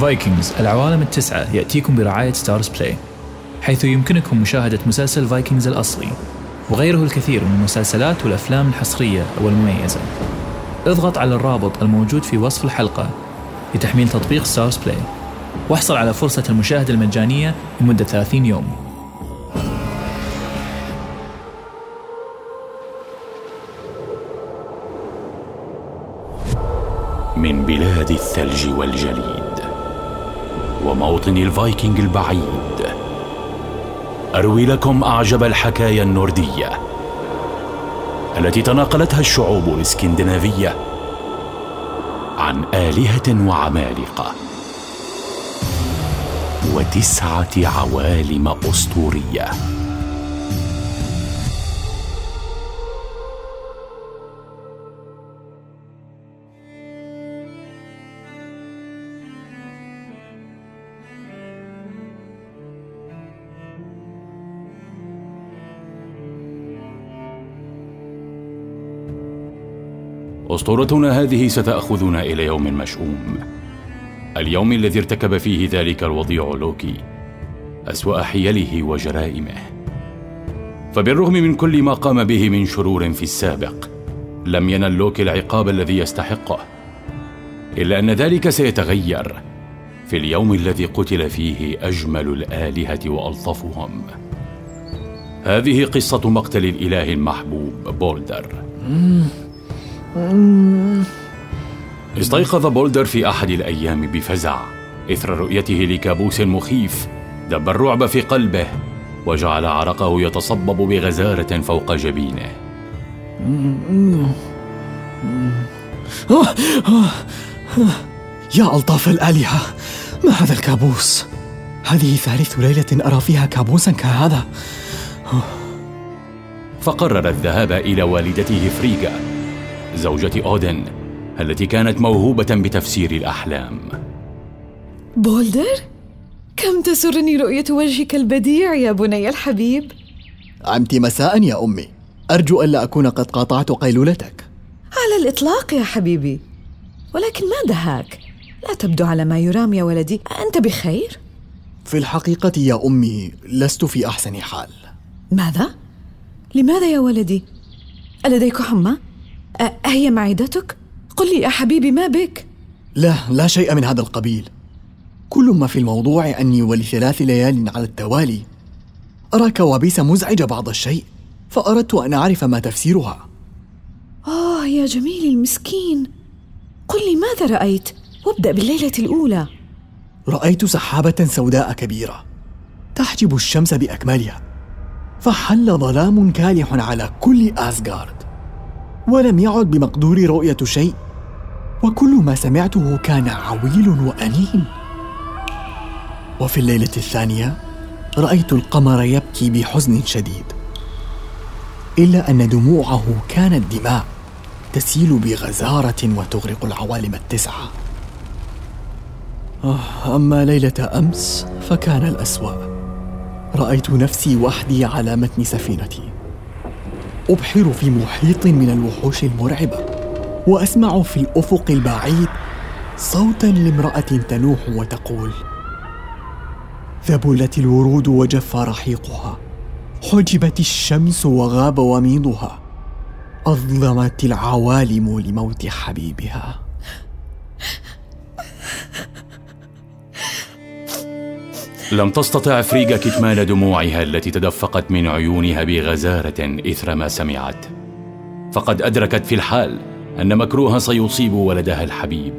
فايكنجز العوالم التسعة يأتيكم برعاية ستارز بلاي حيث يمكنكم مشاهدة مسلسل فايكنجز الأصلي وغيره الكثير من المسلسلات والأفلام الحصرية والمميزة. اضغط على الرابط الموجود في وصف الحلقة لتحميل تطبيق ستارز بلاي واحصل على فرصة المشاهدة المجانية لمدة 30 يوم. من بلاد الثلج والجليد وموطن الفايكنج البعيد. أروي لكم أعجب الحكايا النورديه التي تناقلتها الشعوب الإسكندنافية عن آلهة وعمالقة. وتسعة عوالم أسطورية. أسطورتنا هذه ستأخذنا إلى يوم مشؤوم. اليوم الذي ارتكب فيه ذلك الوضيع لوكي أسوأ حيله وجرائمه. فبالرغم من كل ما قام به من شرور في السابق لم ينل لوكي العقاب الذي يستحقه. إلا أن ذلك سيتغير في اليوم الذي قتل فيه أجمل الآلهة وألطفهم. هذه قصة مقتل الإله المحبوب بولدر. استيقظ بولدر في أحد الأيام بفزع إثر رؤيته لكابوس مخيف دب الرعب في قلبه وجعل عرقه يتصبب بغزارة فوق جبينه. يا ألطاف الآلهة ما هذا الكابوس؟ هذه ثالث ليلة أرى فيها كابوسا كهذا. فقرر الذهاب إلى والدته فريغا زوجة أودن التي كانت موهوبة بتفسير الأحلام بولدر؟ كم تسرني رؤية وجهك البديع يا بني الحبيب عمت مساء يا أمي أرجو ألا أكون قد قاطعت قيلولتك على الإطلاق يا حبيبي ولكن ما دهاك؟ لا تبدو على ما يرام يا ولدي أنت بخير؟ في الحقيقة يا أمي لست في أحسن حال ماذا؟ لماذا يا ولدي؟ ألديك حمى؟ أهي معدتك؟ قل لي يا حبيبي ما بك؟ لا لا شيء من هذا القبيل. كل ما في الموضوع أني ولثلاث ليال على التوالي. أرى كوابيس مزعجة بعض الشيء فأردت أن أعرف ما تفسيرها. آه يا جميل المسكين. قل لي ماذا رأيت؟ وابدأ بالليلة الأولى. رأيت سحابة سوداء كبيرة تحجب الشمس بأكملها فحل ظلام كالح على كل آسغارد ولم يعد بمقدوري رؤية شيء وكل ما سمعته كان عويل وأنين وفي الليلة الثانية رأيت القمر يبكي بحزن شديد إلا أن دموعه كانت دماء تسيل بغزارة وتغرق العوالم التسعة. آه، أما ليلة أمس فكان الأسوأ. رأيت نفسي وحدي على متن سفينتي. أبحر في محيط من الوحوش المرعبة وأسمع في الأفق البعيد صوتا لامرأة تنوح وتقول ذبلت الورود وجف رحيقها حجبت الشمس وغاب وميضها أظلمت العوالم لموت حبيبها. لم تستطع فريغا كتمان دموعها التي تدفقت من عيونها بغزارة إثر ما سمعت. فقد أدركت في الحال أن مكروها سيصيب ولدها الحبيب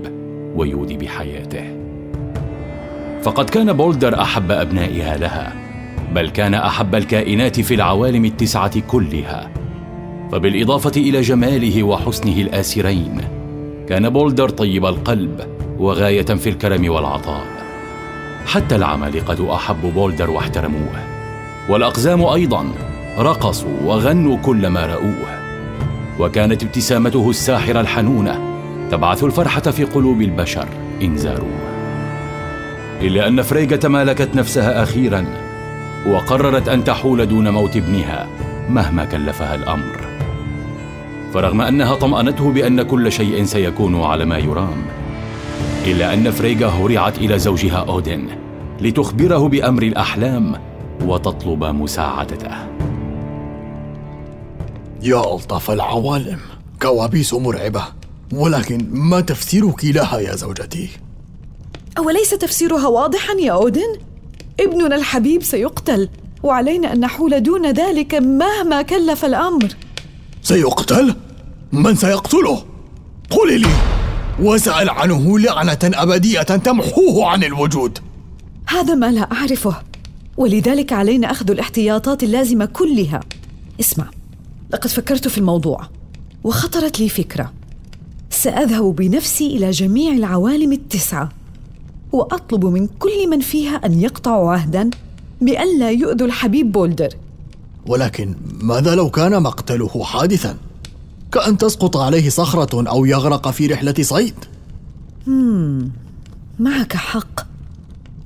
ويودي بحياته. فقد كان بولدر أحب أبنائها لها بل كان أحب الكائنات في العوالم التسعة كلها. فبالإضافة إلى جماله وحسنه الآسرين كان بولدر طيب القلب وغاية في الكرم والعطاء. حتى العمالقة أحبوا بولدر واحترموه. والأقزام أيضا رقصوا وغنوا كل ما رأوه. وكانت ابتسامته الساحرة الحنونة تبعث الفرحة في قلوب البشر إن زاروه. إلا أن فريجة تمالكت نفسها أخيرا وقررت أن تحول دون موت ابنها مهما كلفها الأمر. فرغم أنها طمأنته بأن كل شيء سيكون على ما يرام إلا أن فريغا هرعت إلى زوجها أودن لتخبره بأمر الأحلام وتطلب مساعدته يا ألطف العوالم كوابيس مرعبة ولكن ما تفسيرك لها يا زوجتي؟ أوليس تفسيرها واضحا يا أودن؟ ابننا الحبيب سيقتل وعلينا أن نحول دون ذلك مهما كلف الأمر سيقتل؟ من سيقتله؟ قولي لي وسأل عنه لعنة أبدية تمحوه عن الوجود. هذا ما لا أعرفه. ولذلك علينا أخذ الاحتياطات اللازمة كلها. اسمع لقد فكرت في الموضوع وخطرت لي فكرة. سأذهب بنفسي إلى جميع العوالم التسعة وأطلب من كل من فيها أن يقطعوا عهدا بأن لا يؤذوا الحبيب بولدر. ولكن ماذا لو كان مقتله حادثا؟ كأن تسقط عليه صخرة أو يغرق في رحلة صيد. معك حق.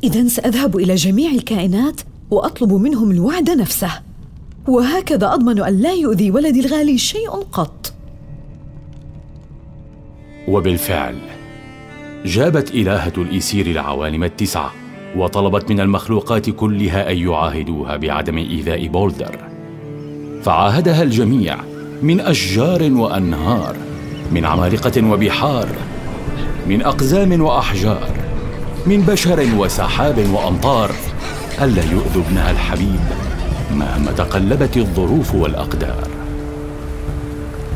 إذا سأذهب إلى جميع الكائنات وأطلب منهم الوعد نفسه. وهكذا أضمن أن لا يؤذي ولدي الغالي شيء قط. وبالفعل جابت إلهة الإيسير العوالم التسعة وطلبت من المخلوقات كلها أن يعاهدوها بعدم إيذاء بولدر. فعاهدها الجميع من أشجار وأنهار من عمالقة وبحار من أقزام وأحجار من بشر وسحاب وأمطار ألا يؤذوا ابنها الحبيب مهما تقلبت الظروف والأقدار.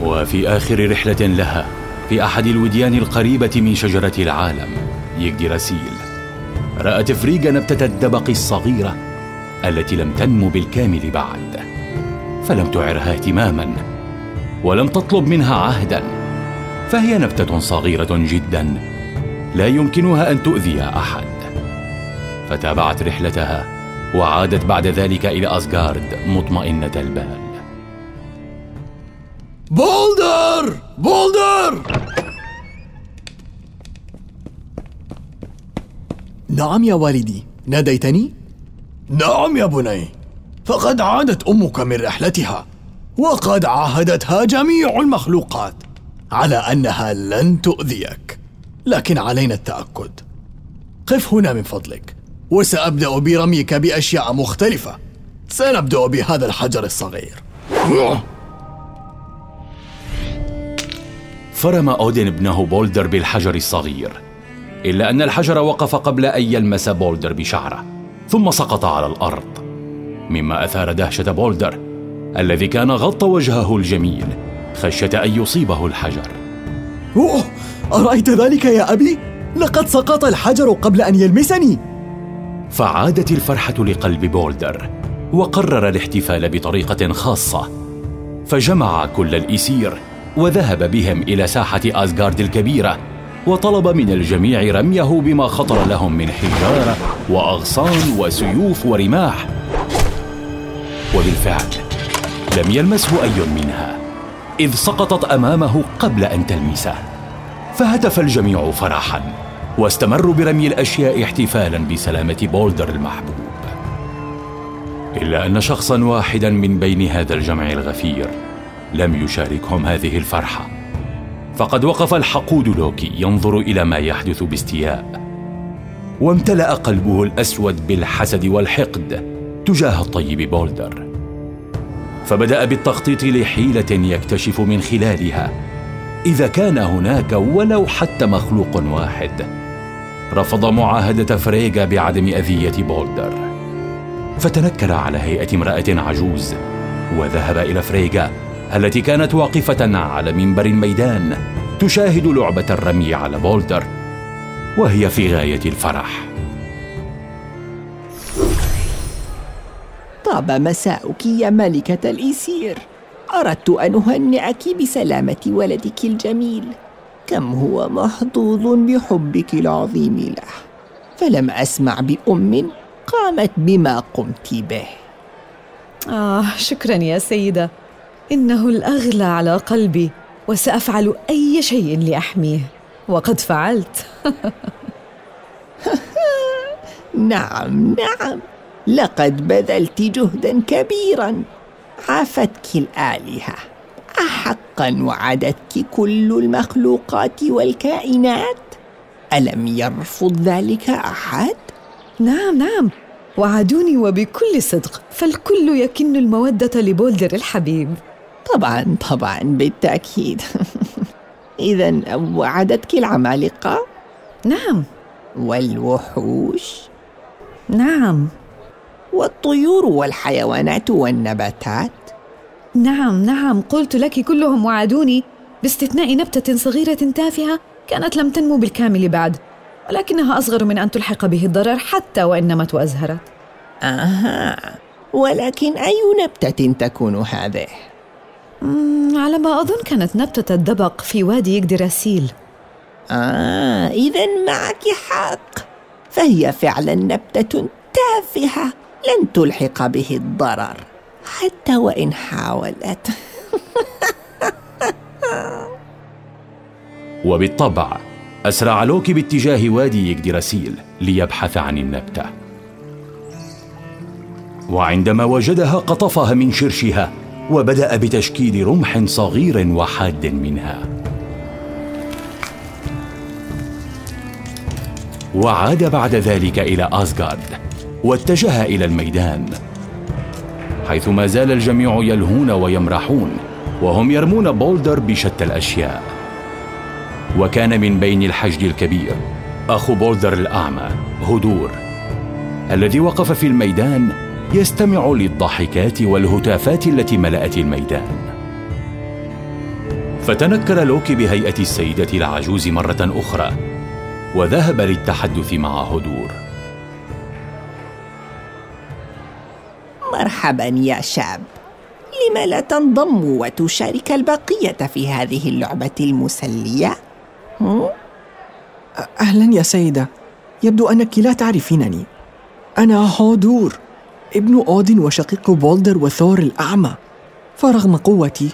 وفي آخر رحلة لها في أحد الوديان القريبة من شجرة العالم يجدرسيل رأت فريجا نبتة الدبق الصغيرة التي لم تنمو بالكامل بعد فلم تعرها اهتماما. ولم تطلب منها عهدا. فهي نبتة صغيرة جدا لا يمكنها أن تؤذي أحد. فتابعت رحلتها وعادت بعد ذلك إلى أسغارد مطمئنة البال. بولدر! بولدر! نعم يا والدي. ناديتني؟ نعم يا بني. فقد عادت أمك من رحلتها. وقد عاهدتها جميع المخلوقات على أنها لن تؤذيك. لكن علينا التأكد. قف هنا من فضلك وسأبدأ برميك بأشياء مختلفة. سنبدأ بهذا الحجر الصغير. فرم أودين ابنه بولدر بالحجر الصغير إلا أن الحجر وقف قبل أن يلمس بولدر بشعره ثم سقط على الأرض. مما أثار دهشة بولدر. الذي كان غطى وجهه الجميل خشية أن يصيبه الحجر. أوه! أرأيت ذلك يا أبي؟ لقد سقط الحجر قبل أن يلمسني. فعادت الفرحة لقلب بولدر وقرر الاحتفال بطريقة خاصة. فجمع كل الإسير وذهب بهم إلى ساحة أزغارد الكبيرة وطلب من الجميع رميه بما خطر لهم من حجارة وأغصان وسيوف ورماح. وبالفعل لم يلمسه أي منها إذ سقطت أمامه قبل أن تلمسه فهتف الجميع فرحا واستمروا برمي الأشياء احتفالا بسلامة بولدر المحبوب. إلا أن شخصا واحدا من بين هذا الجمع الغفير لم يشاركهم هذه الفرحة. فقد وقف الحقود لوكي ينظر إلى ما يحدث باستياء وامتلأ قلبه الأسود بالحسد والحقد تجاه الطيب بولدر. فبدأ بالتخطيط لحيلة يكتشف من خلالها. إذا كان هناك ولو حتى مخلوق واحد. رفض معاهدة فريغا بعدم أذية بولدر. فتنكر على هيئة امرأة عجوز وذهب إلى فريغا التي كانت واقفة على منبر الميدان تشاهد لعبة الرمي على بولدر وهي في غاية الفرح. طاب مساؤك يا ملكة الإيسير. أردت أن أهنئك بسلامة ولدك الجميل. كم هو محظوظ بحبك العظيم له. فلم أسمع بأم قامت بما قمت به. آه شكرا يا سيدة. إنه الأغلى على قلبي وسأفعل أي شيء لأحميه. وقد فعلت. نعم نعم. لقد بذلت جهدا كبيرا. عافتك الآلهة. أحقا وعدتك كل المخلوقات والكائنات؟ ألم يرفض ذلك أحد؟ نعم نعم. وعدوني وبكل صدق فالكل يكن المودة لبولدر الحبيب. طبعا طبعا بالتأكيد. إذا وعدتك العمالقة؟ نعم. والوحوش؟ نعم. والطيور والحيوانات والنباتات؟ نعم نعم قلت لك كلهم وعدوني. باستثناء نبتة صغيرة تافهة كانت لم تنمو بالكامل بعد ولكنها أصغر من أن تلحق به الضرر حتى وإن نمت وأزهرت أها ولكن أي نبتة تكون هذه؟ على ما أظن كانت نبتة الدبق في وادي يقدراسيل آه إذا معك حق. فهي فعلا نبتة تافهة. لن تلحق به الضرر حتى وإن حاولت. وبالطبع أسرع لوكي باتجاه وادي يجدرسيل ليبحث عن النبتة. وعندما وجدها قطفها من شرشها وبدأ بتشكيل رمح صغير وحاد منها. وعاد بعد ذلك إلى أسغارد واتجه إلى الميدان حيث ما زال الجميع يلهون ويمرحون وهم يرمون بولدر بشتى الأشياء. وكان من بين الحشد الكبير أخو بولدر الأعمى هدور الذي وقف في الميدان يستمع للضحكات والهتافات التي ملأت الميدان. فتنكر لوكي بهيئة السيدة العجوز مرة أخرى وذهب للتحدث مع هدور. مرحبا يا شاب. لم لا تنضم وتشارك البقية في هذه اللعبة المسلية؟ أهلا يا سيدة. يبدو أنك لا تعرفينني. أنا هودور ابن أودن وشقيق بولدر وثور الأعمى. فرغم قوتي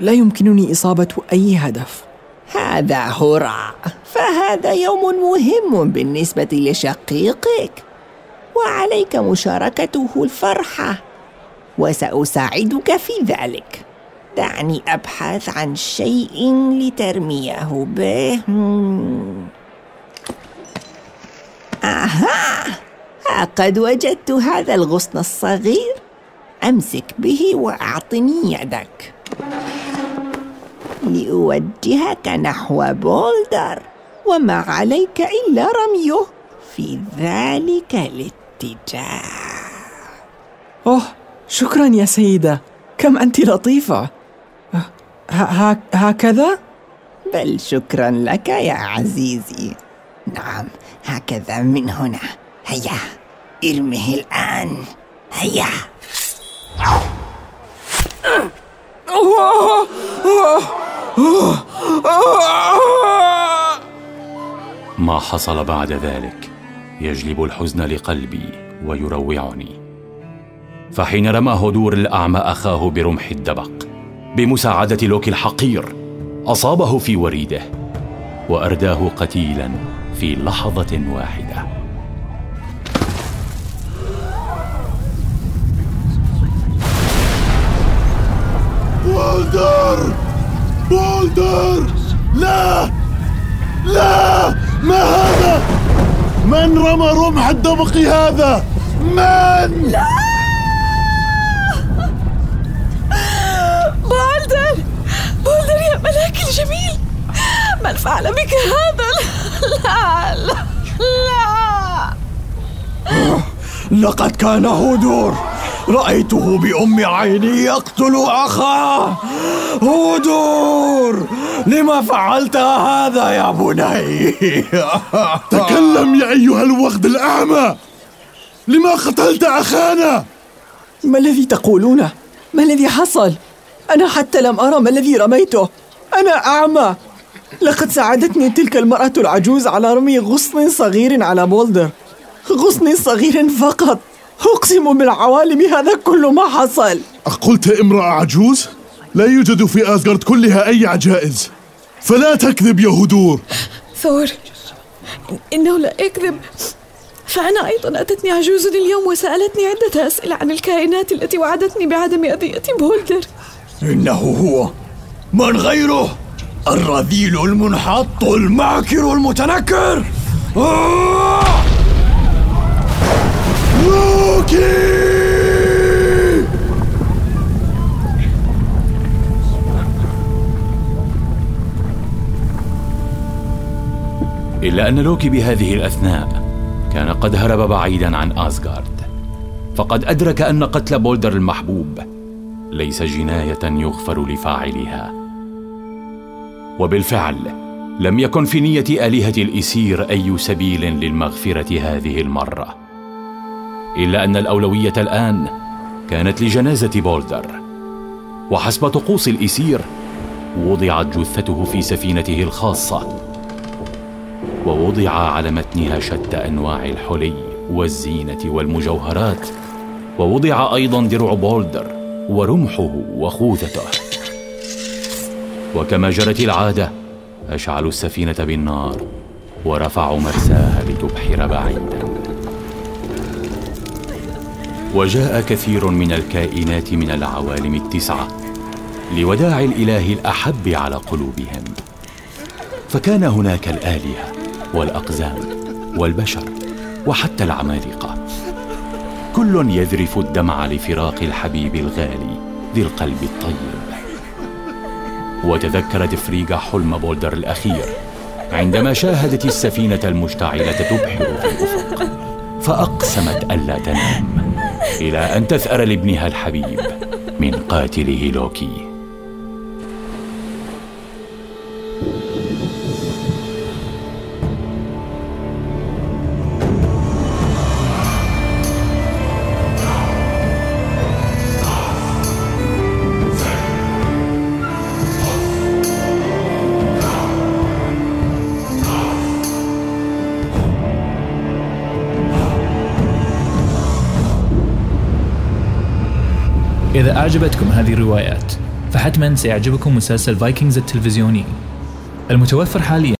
لا يمكنني إصابة أي هدف. هذا هراء. فهذا يوم مهم بالنسبة لشقيقك. وعليك مشاركته الفرحة وسأساعدك في ذلك. دعني أبحث عن شيء لترميه به. أها! قد وجدت هذا الغصن الصغير. أمسك به وأعطني يدك. لأوجهك نحو بولدر. وما عليك إلا رميه. في ذلك الاتجاه أوه شكرا يا سيدة. كم أنت لطيفة. هكذا؟ بل شكرا لك يا عزيزي. نعم هكذا من هنا. هيا ارمه الآن. هيا. ما حصل بعد ذلك. يجلب الحزن لقلبي ويروعني. فحين رمى هدور الأعمى أخاه برمح الدبق بمساعدة لوكي الحقير أصابه في وريده وأرداه قتيلا في لحظة واحدة. بولدر بولدر لا! لا! ما هذا؟ من رمى رمح الدبق هذا؟ من؟ لا! بولدر! بولدر يا ملاك الجميل! من فعل بك هذا؟ لا لا لا لقد كان هدور رأيته بأم عيني يقتل أخاه! هدور لما فعلت هذا يا بني؟ تكلم يا أيها الوغد الأعمى! لما قتلت أخانا؟ ما الذي تقولونه ما الذي حصل؟ أنا حتى لم أرى ما الذي رميته. أنا أعمى! لقد ساعدتني تلك المرأة العجوز على رمي غصن صغير على بولدر. غصن صغير فقط. أقسم بالعوالم هذا كل ما حصل. أقلت امرأة عجوز؟ لا يوجد في أسغارد كلها أي عجائز. فلا تكذب يا هدور ثور إنه لا يكذب. فأنا أيضا أتتني عجوز اليوم وسألتني عدة أسئلة عن الكائنات التي وعدتني بعدم أذية بولدر. إنه هو من غيره الرذيل المنحط الماكر المتنكر. لوكي! إلا أن لوكي بهذه الأثناء كان قد هرب بعيدا عن آسغارد. فقد أدرك أن قتل بولدر المحبوب ليس جناية يغفر لفاعلها وبالفعل لم يكن في نية آلهة الإسير أي سبيل للمغفرة هذه المرة إلا أن الأولوية الآن كانت لجنازة بولدر. وحسب طقوس الإسير وضعت جثته في سفينته الخاصة. ووضع على متنها شتى أنواع الحلي والزينة والمجوهرات ووضع أيضا درع بولدر ورمحه وخوذته. وكما جرت العادة اشعلوا السفينة بالنار ورفعوا مرساها لتبحر بعيدا. وجاء كثير من الكائنات من العوالم التسعة لوداع الإله الأحب على قلوبهم. فكان هناك الآلهة والأقزام والبشر وحتى العمالقة. كل يذرف الدمع لفراق الحبيب الغالي ذي القلب الطيب. وتذكرت فريغا حلم بولدر الأخير عندما شاهدت السفينة المشتعلة تبحر في الأفق فأقسمت ألا تنام إلى أن تثأر لابنها الحبيب من قاتله لوكي. إذا أعجبتكم هذه الروايات فحتما سيعجبكم مسلسل فايكنجز التلفزيوني. المتوفر حاليا.